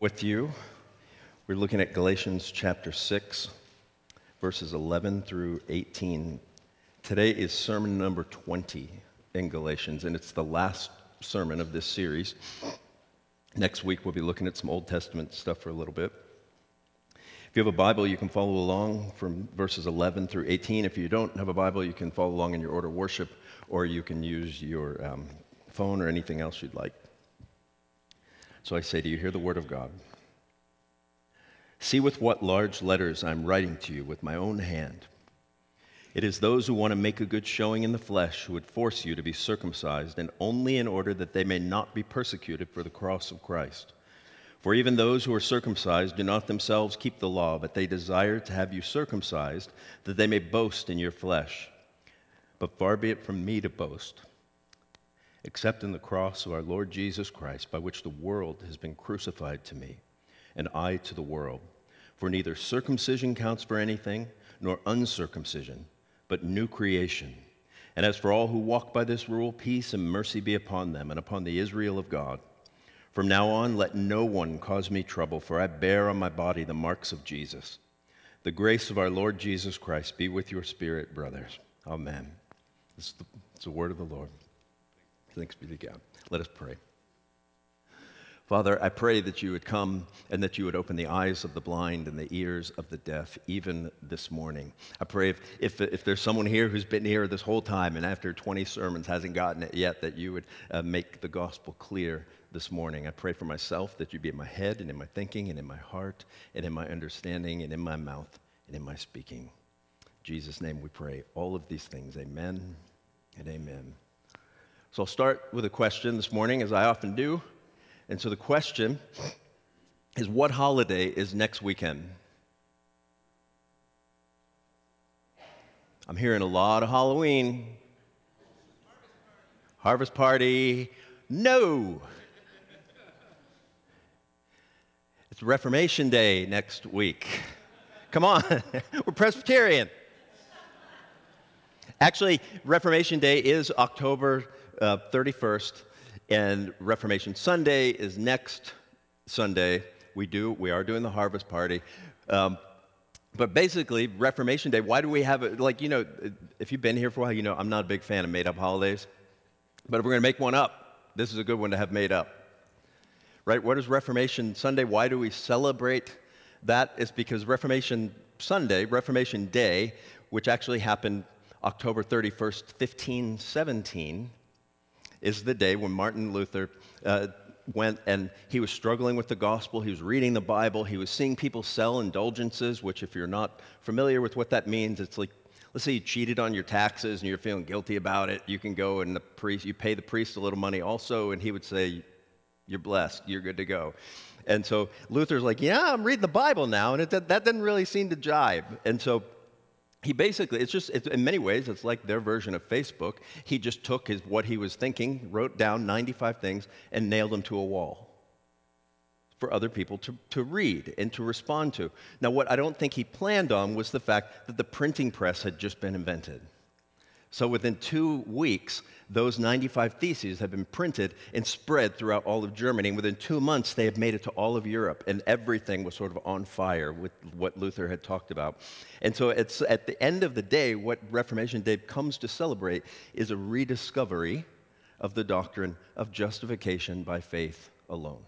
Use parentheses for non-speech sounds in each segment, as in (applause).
with you. We're looking at Galatians chapter 6, verses 11 through 18. Today is sermon number 20 in Galatians, and it's the last sermon of this series. Next week, we'll be looking at some Old Testament stuff for a little bit. If you have a Bible, you can follow along from verses 11 through 18. If you don't have a Bible, you can follow along in your order of worship, or you can use your um, phone or anything else you'd like. So I say to you, hear the word of God. See with what large letters I'm writing to you with my own hand. It is those who want to make a good showing in the flesh who would force you to be circumcised, and only in order that they may not be persecuted for the cross of Christ. For even those who are circumcised do not themselves keep the law, but they desire to have you circumcised, that they may boast in your flesh. But far be it from me to boast except in the cross of our Lord Jesus Christ, by which the world has been crucified to me, and I to the world. For neither circumcision counts for anything, nor uncircumcision, but new creation. And as for all who walk by this rule, peace and mercy be upon them and upon the Israel of God. From now on, let no one cause me trouble, for I bear on my body the marks of Jesus. The grace of our Lord Jesus Christ be with your spirit, brothers. Amen. It's the, the word of the Lord. Thanks be to God. Let us pray. Father, I pray that you would come and that you would open the eyes of the blind and the ears of the deaf, even this morning. I pray if, if, if there's someone here who's been here this whole time and after 20 sermons hasn't gotten it yet, that you would uh, make the gospel clear this morning. I pray for myself that you be in my head and in my thinking and in my heart and in my understanding and in my mouth and in my speaking. In Jesus' name we pray all of these things. Amen and amen. So I'll start with a question this morning, as I often do. And so the question is what holiday is next weekend? I'm hearing a lot of Halloween. Harvest party. No. It's Reformation Day next week. Come on, (laughs) we're Presbyterian. Actually, Reformation Day is October uh, 31st, and Reformation Sunday is next Sunday. We do, we are doing the harvest party. Um, but basically, Reformation Day, why do we have it? Like, you know, if you've been here for a while, you know I'm not a big fan of made up holidays. But if we're going to make one up, this is a good one to have made up. Right? What is Reformation Sunday? Why do we celebrate that? It's because Reformation Sunday, Reformation Day, which actually happened October 31st, 1517, is the day when Martin Luther uh, went and he was struggling with the gospel. He was reading the Bible. He was seeing people sell indulgences, which, if you're not familiar with what that means, it's like, let's say you cheated on your taxes and you're feeling guilty about it. You can go and the priest, you pay the priest a little money also, and he would say, You're blessed, you're good to go. And so Luther's like, Yeah, I'm reading the Bible now. And it, that, that didn't really seem to jibe. And so he basically it's just it's, in many ways it's like their version of facebook. He just took his what he was thinking wrote down 95 things and nailed them to a wall for other people to, to read and to respond to. Now what i don't think he planned on was the fact that the printing press had just been invented so within two weeks, those 95 theses have been printed and spread throughout all of Germany. And within two months, they have made it to all of Europe, and everything was sort of on fire with what Luther had talked about. And so it's at the end of the day, what Reformation Day comes to celebrate is a rediscovery of the doctrine of justification by faith alone.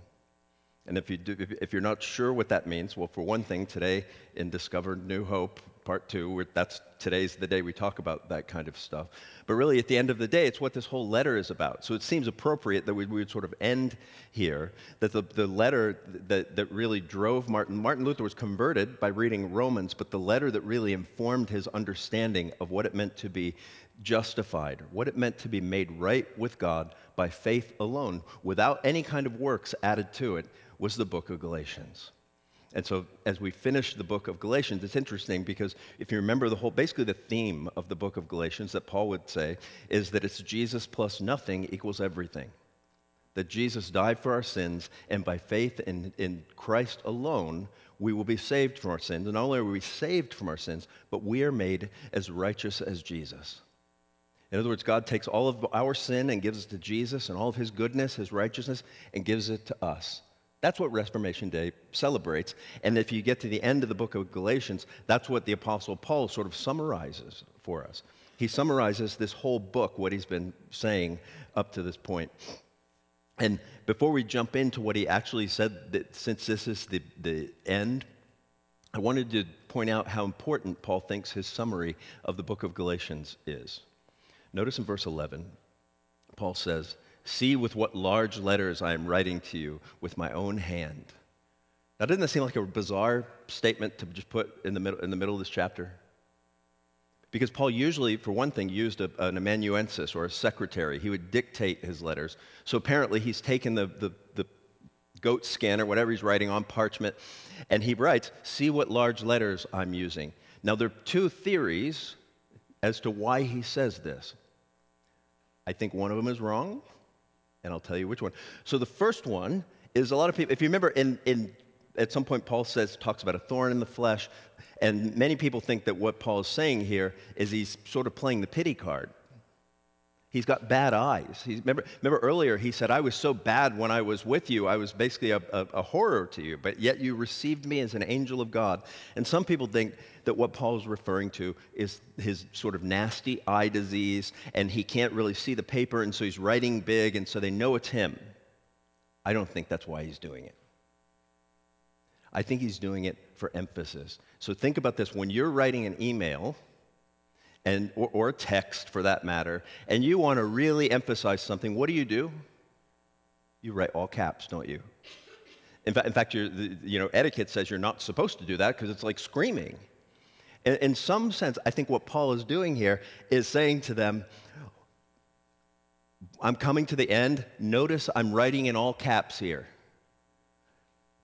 And if, you do, if you're not sure what that means, well, for one thing, today in Discover New Hope, part two, that's today's the day we talk about that kind of stuff. But really, at the end of the day, it's what this whole letter is about. So it seems appropriate that we, we would sort of end here, that the, the letter that, that really drove Martin, Martin Luther was converted by reading Romans, but the letter that really informed his understanding of what it meant to be justified, what it meant to be made right with God by faith alone, without any kind of works added to it, was the book of Galatians. And so, as we finish the book of Galatians, it's interesting because if you remember the whole, basically the theme of the book of Galatians that Paul would say is that it's Jesus plus nothing equals everything. That Jesus died for our sins, and by faith in, in Christ alone, we will be saved from our sins. And not only are we saved from our sins, but we are made as righteous as Jesus. In other words, God takes all of our sin and gives it to Jesus and all of his goodness, his righteousness, and gives it to us That's what Reformation Day celebrates. And if you get to the end of the book of Galatians, that's what the Apostle Paul sort of summarizes for us. He summarizes this whole book, what he's been saying up to this point. And before we jump into what he actually said, that since this is the, the end, I wanted to point out how important Paul thinks his summary of the book of Galatians is. Notice in verse 11, Paul says, See with what large letters I am writing to you with my own hand. Now, doesn't that seem like a bizarre statement to just put in the middle, in the middle of this chapter? Because Paul usually, for one thing, used a, an amanuensis or a secretary. He would dictate his letters. So apparently, he's taken the, the, the goat skin or whatever he's writing on parchment, and he writes, See what large letters I'm using. Now, there are two theories as to why he says this. I think one of them is wrong, and I'll tell you which one. So the first one is a lot of people, if you remember, in, in, at some point, Paul says, talks about a thorn in the flesh, and many people think that what Paul is saying here is he's sort of playing the pity card. He's got bad eyes. He's, remember, remember earlier, he said, I was so bad when I was with you. I was basically a, a, a, horror to you, but yet you received me as an angel of God. And some people think that what Paul is referring to is his sort of nasty eye disease, and he can't really see the paper, and so he's writing big, and so they know it's him. I don't think that's why he's doing it. I think he's doing it for emphasis. So think about this when you're writing an email, and, or, or text for that matter, and you want to really emphasize something, what do you do? You write all caps, don't you? In, fa- in fact, you know, etiquette says you're not supposed to do that because it's like screaming. In, in some sense, I think what Paul is doing here is saying to them, I'm coming to the end. Notice I'm writing in all caps here.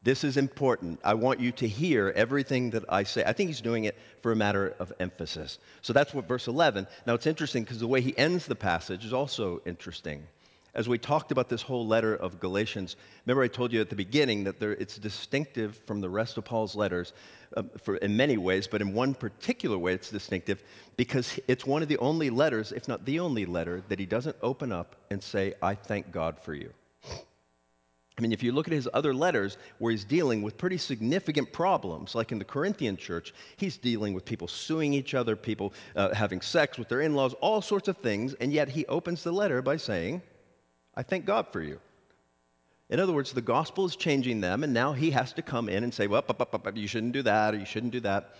This is important. I want you to hear everything that I say. I think he's doing it for a matter of emphasis. So that's what verse 11. Now it's interesting because the way he ends the passage is also interesting. As we talked about this whole letter of Galatians, remember I told you at the beginning that there, it's distinctive from the rest of Paul's letters uh, for, in many ways, but in one particular way it's distinctive because it's one of the only letters, if not the only letter, that he doesn't open up and say, I thank God for you. I mean, if you look at his other letters where he's dealing with pretty significant problems, like in the Corinthian church, he's dealing with people suing each other, people uh, having sex with their in laws, all sorts of things, and yet he opens the letter by saying, I thank God for you. In other words, the gospel is changing them, and now he has to come in and say, Well, you shouldn't do that, or you shouldn't do that.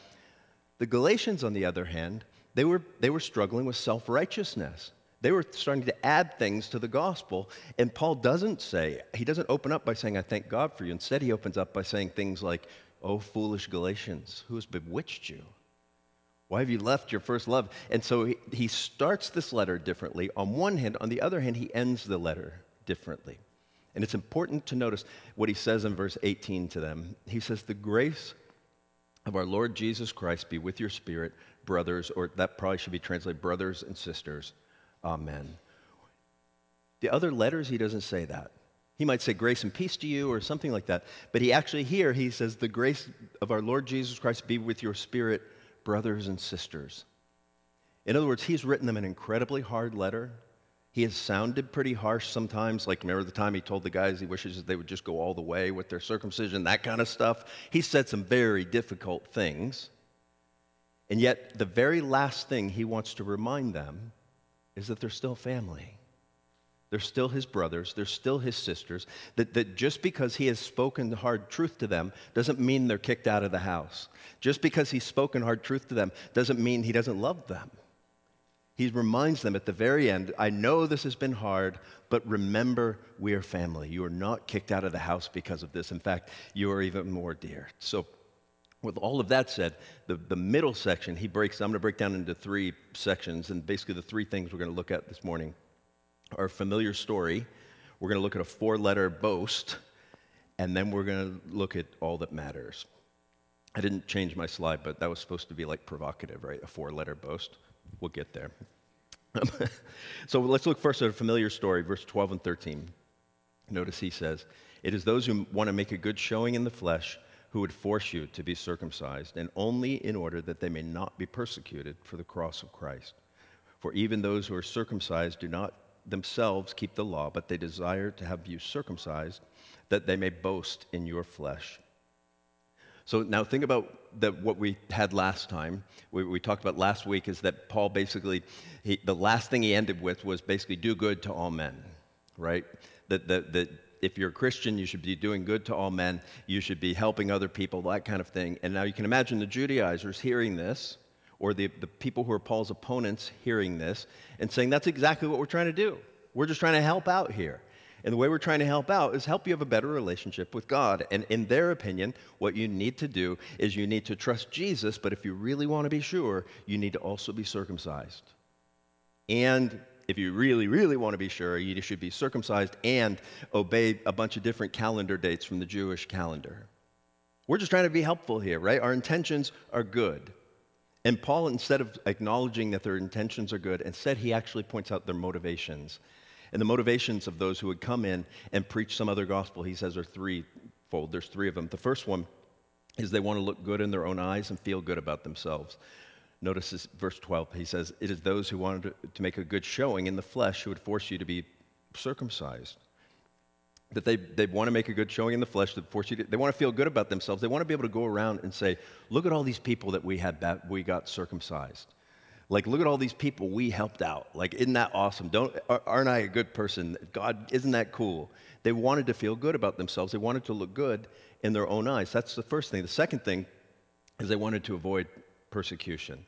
The Galatians, on the other hand, they were, they were struggling with self righteousness. They were starting to add things to the gospel. And Paul doesn't say, he doesn't open up by saying, I thank God for you. Instead, he opens up by saying things like, Oh, foolish Galatians, who has bewitched you? Why have you left your first love? And so he, starts this letter differently on one hand. On the other hand, he ends the letter differently. And it's important to notice what he says in verse 18 to them. He says, The grace of our Lord Jesus Christ be with your spirit, brothers, or that probably should be translated brothers and sisters. Amen. The other letters, he doesn't say that. He might say grace and peace to you or something like that. But he actually here, he says, the grace of our Lord Jesus Christ be with your spirit, brothers and sisters. In other words, he's written them an incredibly hard letter. He has sounded pretty harsh sometimes. Like, remember the time he told the guys he wishes they would just go all the way with their circumcision, that kind of stuff? He said some very difficult things. And yet, the very last thing he wants to remind them is that they're still family. They're still his brothers, they're still his sisters. That, that just because he has spoken the hard truth to them doesn't mean they're kicked out of the house. Just because he's spoken hard truth to them doesn't mean he doesn't love them. He reminds them at the very end I know this has been hard, but remember, we are family. You are not kicked out of the house because of this. In fact, you are even more dear. So with all of that said, the, the middle section, he breaks, I'm going to break down into three sections, and basically the three things we're going to look at this morning are familiar story, we're going to look at a four letter boast, and then we're going to look at all that matters. I didn't change my slide, but that was supposed to be like provocative, right? A four letter boast. We'll get there. (laughs) so let's look first at a familiar story, verse 12 and 13. Notice he says, It is those who want to make a good showing in the flesh who would force you to be circumcised, and only in order that they may not be persecuted for the cross of Christ. For even those who are circumcised do not themselves keep the law, but they desire to have you circumcised, that they may boast in your flesh. So now think about the, what we had last time. We, we, talked about last week is that Paul basically, he, the last thing he ended with was basically do good to all men, right? That, that, that if you're a Christian, you should be doing good to all men. You should be helping other people, that kind of thing. And now you can imagine the Judaizers hearing this, or the, the people who are Paul's opponents hearing this, and saying, that's exactly what we're trying to do. We're just trying to help out here. And the way we're trying to help out is help you have a better relationship with God. And in their opinion, what you need to do is you need to trust Jesus, but if you really want to be sure, you need to also be circumcised. And if you really, really want to be sure, you should be circumcised and obey a bunch of different calendar dates from the Jewish calendar. We're just trying to be helpful here, right? Our intentions are good. And Paul, instead of acknowledging that their intentions are good, instead he actually points out their motivations. And the motivations of those who would come in and preach some other gospel, he says, are threefold. There's three of them. The first one is they want to look good in their own eyes and feel good about themselves. Notice this, verse 12. He says, It is those who wanted to, make a good showing in the flesh who would force you to be circumcised. That they, they want to make a good showing in the flesh, that force you to, they want to feel good about themselves. They want to be able to go around and say, Look at all these people that we had, we got circumcised. Like, look at all these people we helped out. Like, isn't that awesome? Don't, aren't I a good person? God, isn't that cool? They wanted to feel good about themselves. They wanted to look good in their own eyes. That's the first thing. The second thing is they wanted to avoid persecution.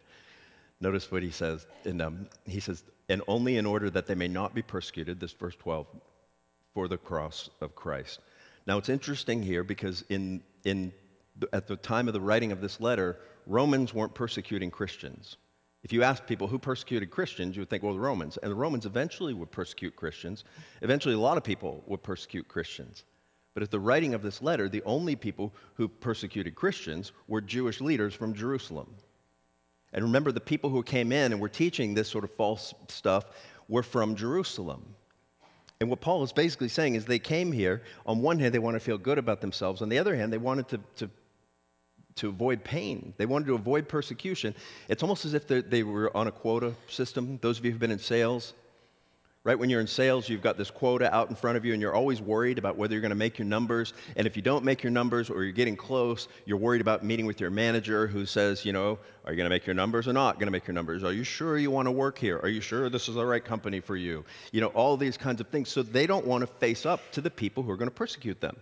Notice what he says. And um, he says, and only in order that they may not be persecuted, this verse 12, for the cross of Christ. Now, it's interesting here because in, in, at the time of the writing of this letter, Romans weren't persecuting Christians. If you ask people who persecuted Christians, you would think, well, the Romans. And the Romans eventually would persecute Christians. Eventually, a lot of people would persecute Christians. But at the writing of this letter, the only people who persecuted Christians were Jewish leaders from Jerusalem. And remember, the people who came in and were teaching this sort of false stuff were from Jerusalem. And what Paul is basically saying is they came here, on one hand, they want to feel good about themselves. On the other hand, they wanted to, to to avoid pain. They wanted to avoid persecution. It's almost as if they were on a quota system. Those of you who've been in sales, right? When you're in sales, you've got this quota out in front of you, and you're always worried about whether you're going to make your numbers. And if you don't make your numbers or you're getting close, you're worried about meeting with your manager who says, you know, are you going to make your numbers or not going to make your numbers? Are you sure you want to work here? Are you sure this is the right company for you? You know, all these kinds of things. So they don't want to face up to the people who are going to persecute them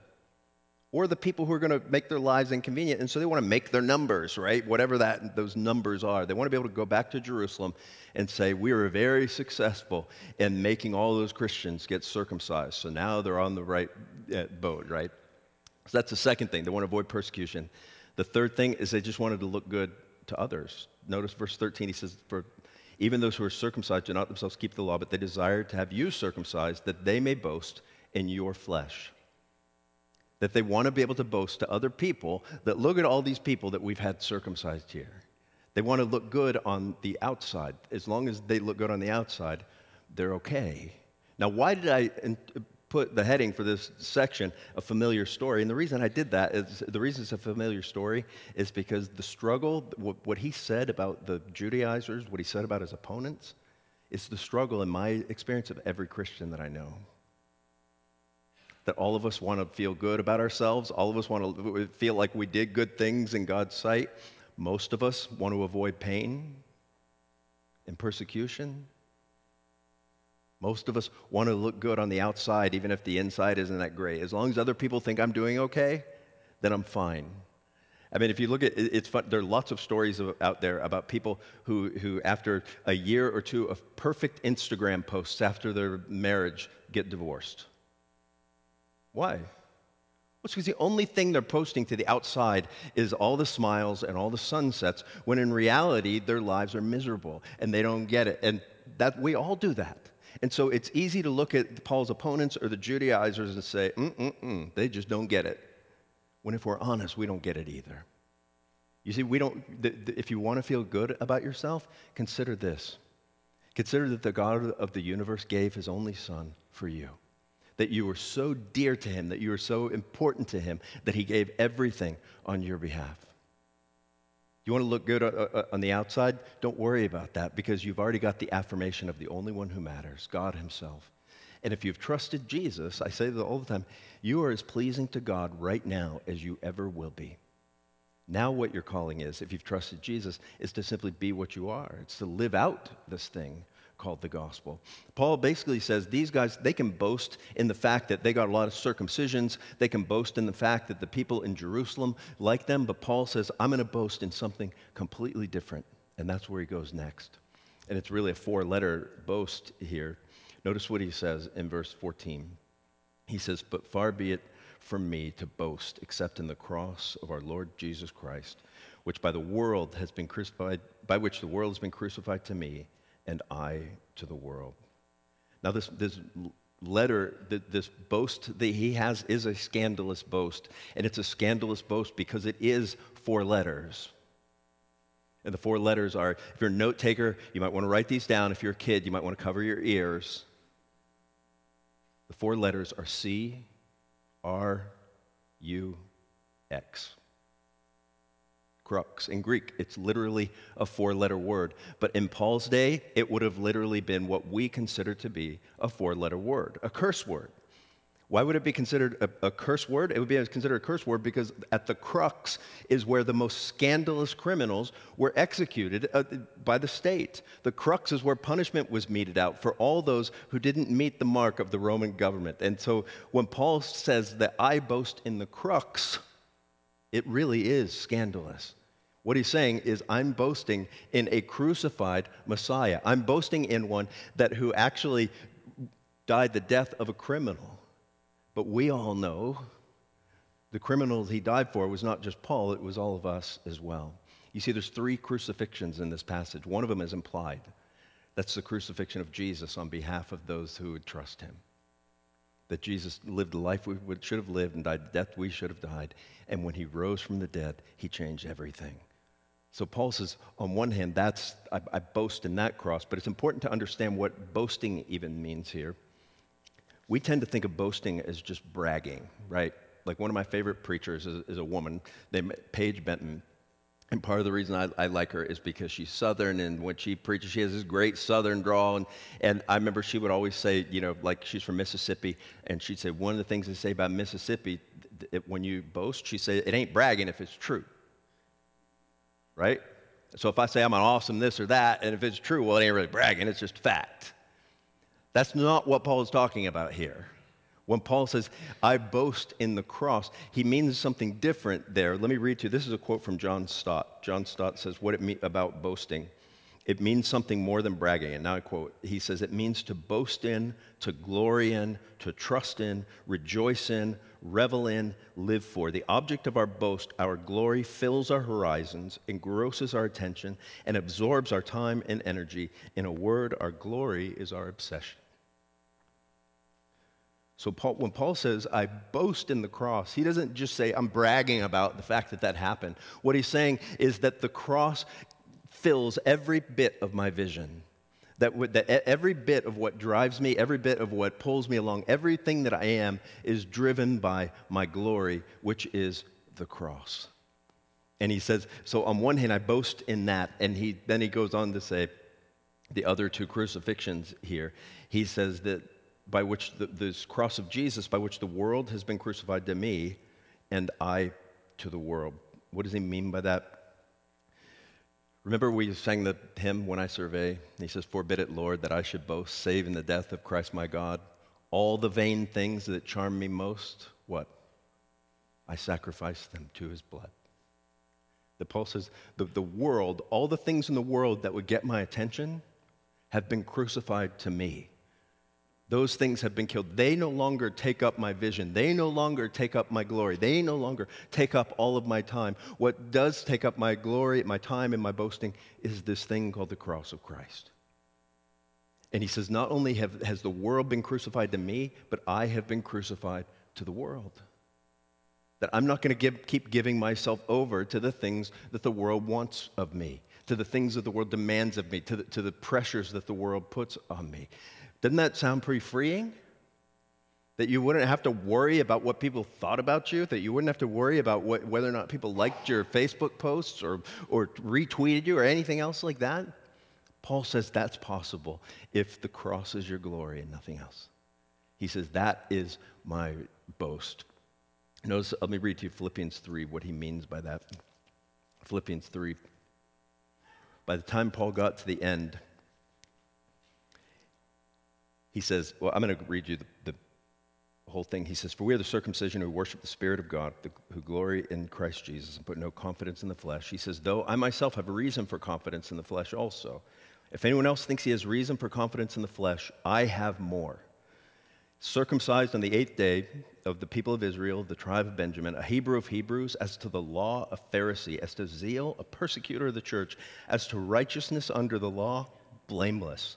or the people who are going to make their lives inconvenient and so they want to make their numbers right? Whatever that those numbers are. They want to be able to go back to jerusalem and say we were very successful in making all those christians get circumcised. So now they're on the right uh, boat right? So that's the second thing. They want to avoid persecution. The third thing is they just wanted to look good to others. Notice verse 13 he says for even those who are circumcised do not themselves keep the law but they desire to have you circumcised that they may boast in your flesh that they want to be able to boast to other people that look at all these people that we've had circumcised here. They want to look good on the outside. As long as they look good on the outside, they're okay. Now, why did I put the heading for this section a familiar story? And the reason I did that is the reason it's a familiar story is because the struggle, what he said about the Judaizers, what he said about his opponents, is the struggle in my experience of every Christian that I know that all of us want to feel good about ourselves. All of us want to feel like we did good things in God's sight. Most of us want to avoid pain and persecution. Most of us want to look good on the outside, even if the inside isn't that great. As long as other people think I'm doing okay, then I'm fine. I mean, if you look at it's fun, there are lots of stories out there about people who, who, after a year or two of perfect Instagram posts after their marriage, get divorced. Why? Well, it's because the only thing they're posting to the outside is all the smiles and all the sunsets, when in reality, their lives are miserable and they don't get it. And that we all do that. And so it's easy to look at Paul's opponents or the Judaizers and say, mm, mm, mm, they just don't get it. When if we're honest, we don't get it either. You see, we don't, if you want to feel good about yourself, consider this. Consider that the God of the universe gave his only son for you that you were so dear to him, that you were so important to him, that he gave everything on your behalf. You want to look good on the outside? Don't worry about that because you've already got the affirmation of the only one who matters, God Himself. And if you've trusted Jesus, I say that all the time, you are as pleasing to God right now as you ever will be. Now, what your calling is, if you've trusted Jesus, is to simply be what you are. It's to live out this thing called the gospel. Paul basically says these guys, they can boast in the fact that they got a lot of circumcisions. They can boast in the fact that the people in Jerusalem like them. But Paul says, I'm going to boast in something completely different. And that's where he goes next. And it's really a four letter boast here. Notice what he says in verse 14. He says, But far be it from me to boast except in the cross of our Lord Jesus Christ, which by the world has been crucified, by which the world has been crucified to me, and I to the world. Now, this, this letter, this boast that he has is a scandalous boast. And it's a scandalous boast because it is four letters. And the four letters are if you're a note taker, you might want to write these down. If you're a kid, you might want to cover your ears. The four letters are C, R, U, X. Crux. In Greek, it's literally a four letter word. But in Paul's day, it would have literally been what we consider to be a four letter word, a curse word. Why would it be considered a, a, curse word? It would be considered a curse word because at the crux is where the most scandalous criminals were executed uh, by the state. The crux is where punishment was meted out for all those who didn't meet the mark of the Roman government. And so when Paul says that I boast in the crux, it really is scandalous. What he's saying is, I'm boasting in a crucified Messiah. I'm boasting in one that who actually died the death of a criminal but we all know the criminal he died for was not just Paul, it was all of us as well. You see, there's three crucifixions in this passage. One of them is implied. That's the crucifixion of Jesus on behalf of those who would trust him. That Jesus lived the life we should have lived and died the death we should have died. And when he rose from the dead, he changed everything. So Paul says, on one hand, that's I, I boast in that cross, but it's important to understand what boasting even means here we tend to think of boasting as just bragging, right? Like one of my favorite preachers is, is a woman named Paige Benton. And part of the reason I, I, like her is because she's Southern, and when she preaches, she has this great Southern drawl. And, and I remember she would always say, you know, like she's from Mississippi, and she'd say, one of the things they say about Mississippi, it, when you boast, she said, it ain't bragging if it's true. Right? So if I say I'm an awesome this or that, and if it's true, well, it ain't really bragging, it's just fact. That's not what Paul is talking about here. When Paul says, I boast in the cross, he means something different there. Let me read to you. This is a quote from John Stott. John Stott says what it means about boasting. It means something more than bragging. And now I quote He says, It means to boast in, to glory in, to trust in, rejoice in, revel in, live for. The object of our boast, our glory, fills our horizons, engrosses our attention, and absorbs our time and energy. In a word, our glory is our obsession. So Paul, when Paul says, I boast in the cross, he doesn't just say, I'm bragging about the fact that that happened. What he's saying is that the cross fills every bit of my vision. That, that every bit of what drives me, every bit of what pulls me along, everything that I am is driven by my glory, which is the cross. And he says, so on one hand, I boast in that. And he, then he goes on to say, the other two crucifixions here, he says that by which the, this cross of Jesus, by which the world has been crucified to me, and I to the world. What does he mean by that? Remember, we sang the hymn, When I Survey? He says, Forbid it, Lord, that I should boast, save in the death of Christ my God. All the vain things that charm me most, what? I sacrifice them to his blood. The Paul says, the, the world, all the things in the world that would get my attention have been crucified to me. Those things have been killed. They no longer take up my vision. They no longer take up my glory. They no longer take up all of my time. What does take up my glory, my time, and my boasting is this thing called the cross of Christ. And he says, Not only have, has the world been crucified to me, but I have been crucified to the world. That I'm not going to keep giving myself over to the things that the world wants of me, to the things that the world demands of me, to the, to the pressures that the world puts on me. Doesn't that sound pretty freeing? that you wouldn't have to worry about what people thought about you, that you wouldn't have to worry about what, whether or not people liked your Facebook posts or, or retweeted you or anything else like that. Paul says that's possible if the cross is your glory and nothing else. He says, That is my boast. Notice, let me read to you Philippians 3, what he means by that. Philippians 3. By the time Paul got to the end, he says, Well, I'm going to read you the, the whole thing. He says, For we are the circumcision who worship the Spirit of God, the, who glory in Christ Jesus and put no confidence in the flesh. He says, Though I myself have a reason for confidence in the flesh also. If anyone else thinks he has reason for confidence in the flesh, I have more. Circumcised on the eighth day of the people of Israel, the tribe of Benjamin, a Hebrew of Hebrews, as to the law, a Pharisee, as to zeal, a persecutor of the church, as to righteousness under the law, blameless.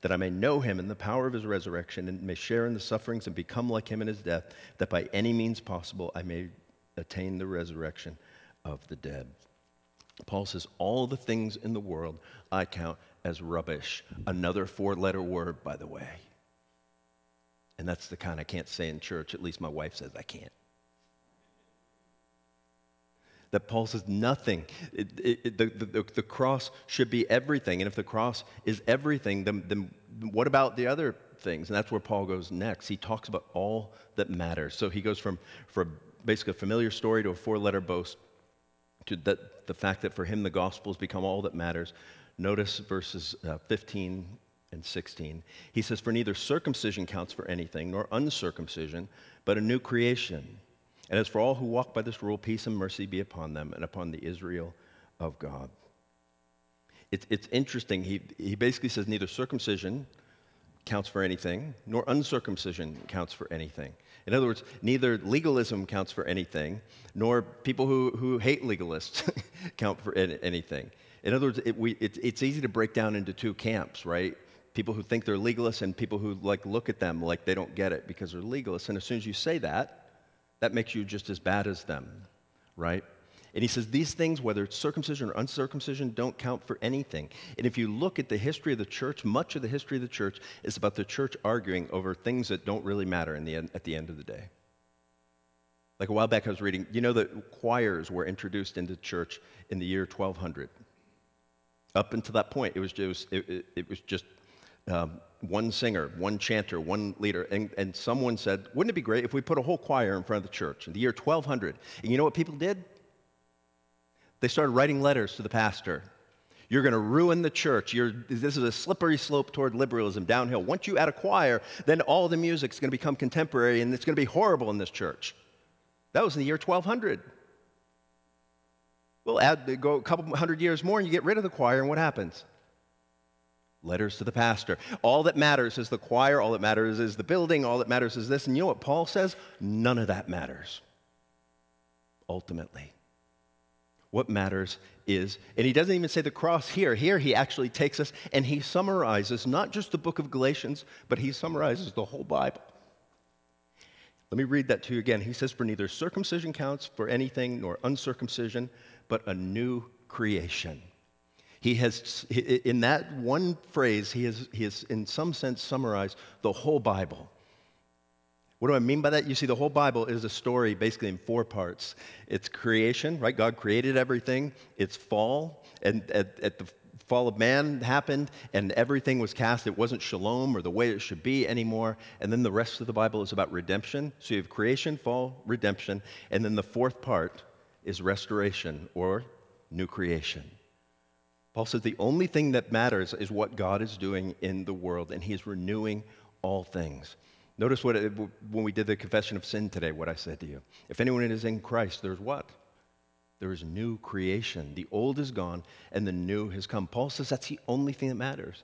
that I may know him in the power of his resurrection and may share in the sufferings and become like him in his death, that by any means possible I may attain the resurrection of the dead. Paul says, All the things in the world I count as rubbish. Another four letter word, by the way. And that's the kind I can't say in church. At least my wife says I can't. That Paul says nothing. It, it, the, the, the, cross should be everything. And if the cross is everything, then, then what about the other things? And that's where Paul goes next. He talks about all that matters. So he goes from, from basically a familiar story to a four letter boast to that, the fact that for him the gospel has become all that matters. Notice verses uh, 15 and 16. He says, For neither circumcision counts for anything, nor uncircumcision, but a new creation. And as for all who walk by this rule, peace and mercy be upon them and upon the Israel of God. It's, it's interesting. He, he basically says neither circumcision counts for anything, nor uncircumcision counts for anything. In other words, neither legalism counts for anything, nor people who, who hate legalists (laughs) count for anything. In other words, it, we, it, it's easy to break down into two camps, right? People who think they're legalists and people who like look at them like they don't get it because they're legalists. And as soon as you say that, that makes you just as bad as them, right? And he says these things, whether it's circumcision or uncircumcision, don't count for anything. And if you look at the history of the church, much of the history of the church is about the church arguing over things that don't really matter in the end, at the end of the day. Like a while back, I was reading, you know that choirs were introduced into church in the year 1200. Up until that point, it was just, it, it, it was just um, one singer, one chanter, one leader. And, and someone said, wouldn't it be great if we put a whole choir in front of the church in the year 1200? And you know what people did? They started writing letters to the pastor. You're going to ruin the church. You're, this is a slippery slope toward liberalism downhill. Once you add a choir, then all the music is going to become contemporary and it's going to be horrible in this church. That was in the year 1200. We'll add, go a couple hundred years more and you get rid of the choir, and what happens? Letters to the pastor. All that matters is the choir, all that matters is the building, all that matters is this. And you know what Paul says? None of that matters, ultimately. What matters is, and he doesn't even say the cross here. Here he actually takes us and he summarizes not just the book of Galatians, but he summarizes the whole Bible. Let me read that to you again. He says, For neither circumcision counts for anything nor uncircumcision, but a new creation. He has, in that one phrase, he has, he has in some sense summarized the whole Bible. What do I mean by that? You see, the whole Bible is a story basically in four parts it's creation, right? God created everything, it's fall, and at, at, the fall of man happened, and everything was cast. It wasn't shalom or the way it should be anymore. And then the rest of the Bible is about redemption. So you have creation, fall, redemption, and then the fourth part is restoration or new creation. Paul says the only thing that matters is what God is doing in the world, and He is renewing all things. Notice what it, when we did the confession of sin today, what I said to you. If anyone is in Christ, there's what? There is new creation. The old is gone and the new has come. Paul says that's the only thing that matters.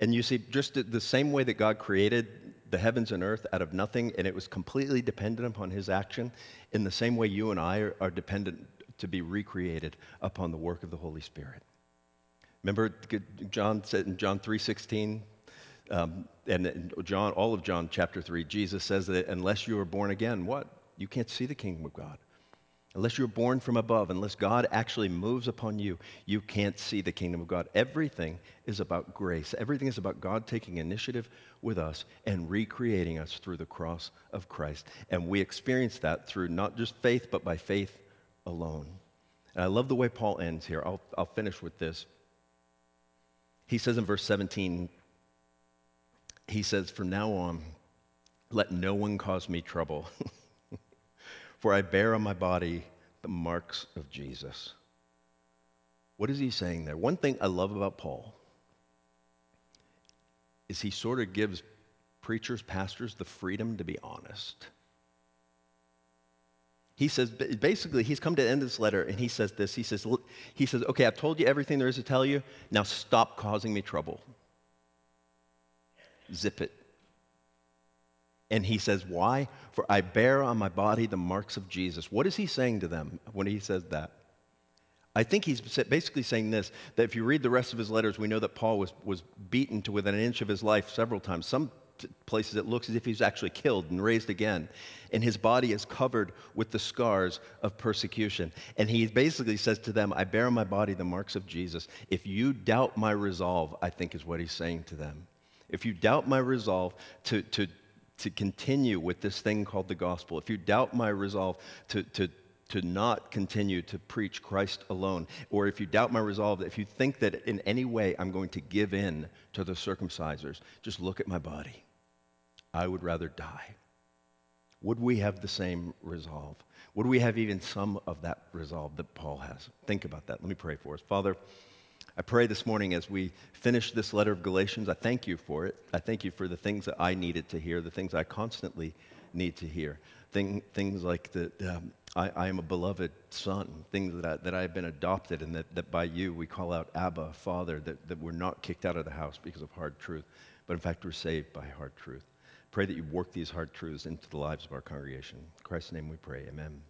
And you see, just the same way that God created the heavens and earth out of nothing and it was completely dependent upon his action, in the same way you and I are, are dependent to be recreated upon the work of the Holy Spirit. Remember, John said in John 3:16, um, and John, all of John chapter 3, Jesus says that unless you are born again, what? You can't see the kingdom of God. Unless you're born from above, unless God actually moves upon you, you can't see the kingdom of God. Everything is about grace. Everything is about God taking initiative with us and recreating us through the cross of Christ. And we experience that through not just faith, but by faith alone. And I love the way Paul ends here. I'll, I'll finish with this. He says in verse 17, he says, From now on, let no one cause me trouble, (laughs) for I bear on my body the marks of Jesus. What is he saying there? One thing I love about Paul is he sort of gives preachers, pastors, the freedom to be honest. He says, basically, he's come to the end of this letter and he says this. He says, he says, okay, I've told you everything there is to tell you. Now stop causing me trouble. Zip it. And he says, Why? For I bear on my body the marks of Jesus. What is he saying to them when he says that? I think he's basically saying this that if you read the rest of his letters, we know that Paul was, was beaten to within an inch of his life several times. Some places it looks as if he's actually killed and raised again. And his body is covered with the scars of persecution. And he basically says to them, I bear on my body the marks of Jesus. If you doubt my resolve, I think is what he's saying to them. If you doubt my resolve to, to, to continue with this thing called the gospel, if you doubt my resolve to, to, to not continue to preach Christ alone, or if you doubt my resolve, if you think that in any way I'm going to give in to the circumcisers, just look at my body. I would rather die. Would we have the same resolve? Would we have even some of that resolve that Paul has? Think about that. Let me pray for us. Father, I pray this morning as we finish this letter of Galatians, I thank you for it. I thank you for the things that I needed to hear, the things I constantly need to hear. Thing, things like that um, I, I, am a beloved son, things that I, that I have been adopted, and that, that by you we call out Abba, Father, that, that we're not kicked out of the house because of hard truth, but in fact we're saved by hard truth. Pray that you work these hard truths into the lives of our congregation. In Christ's name we pray. Amen.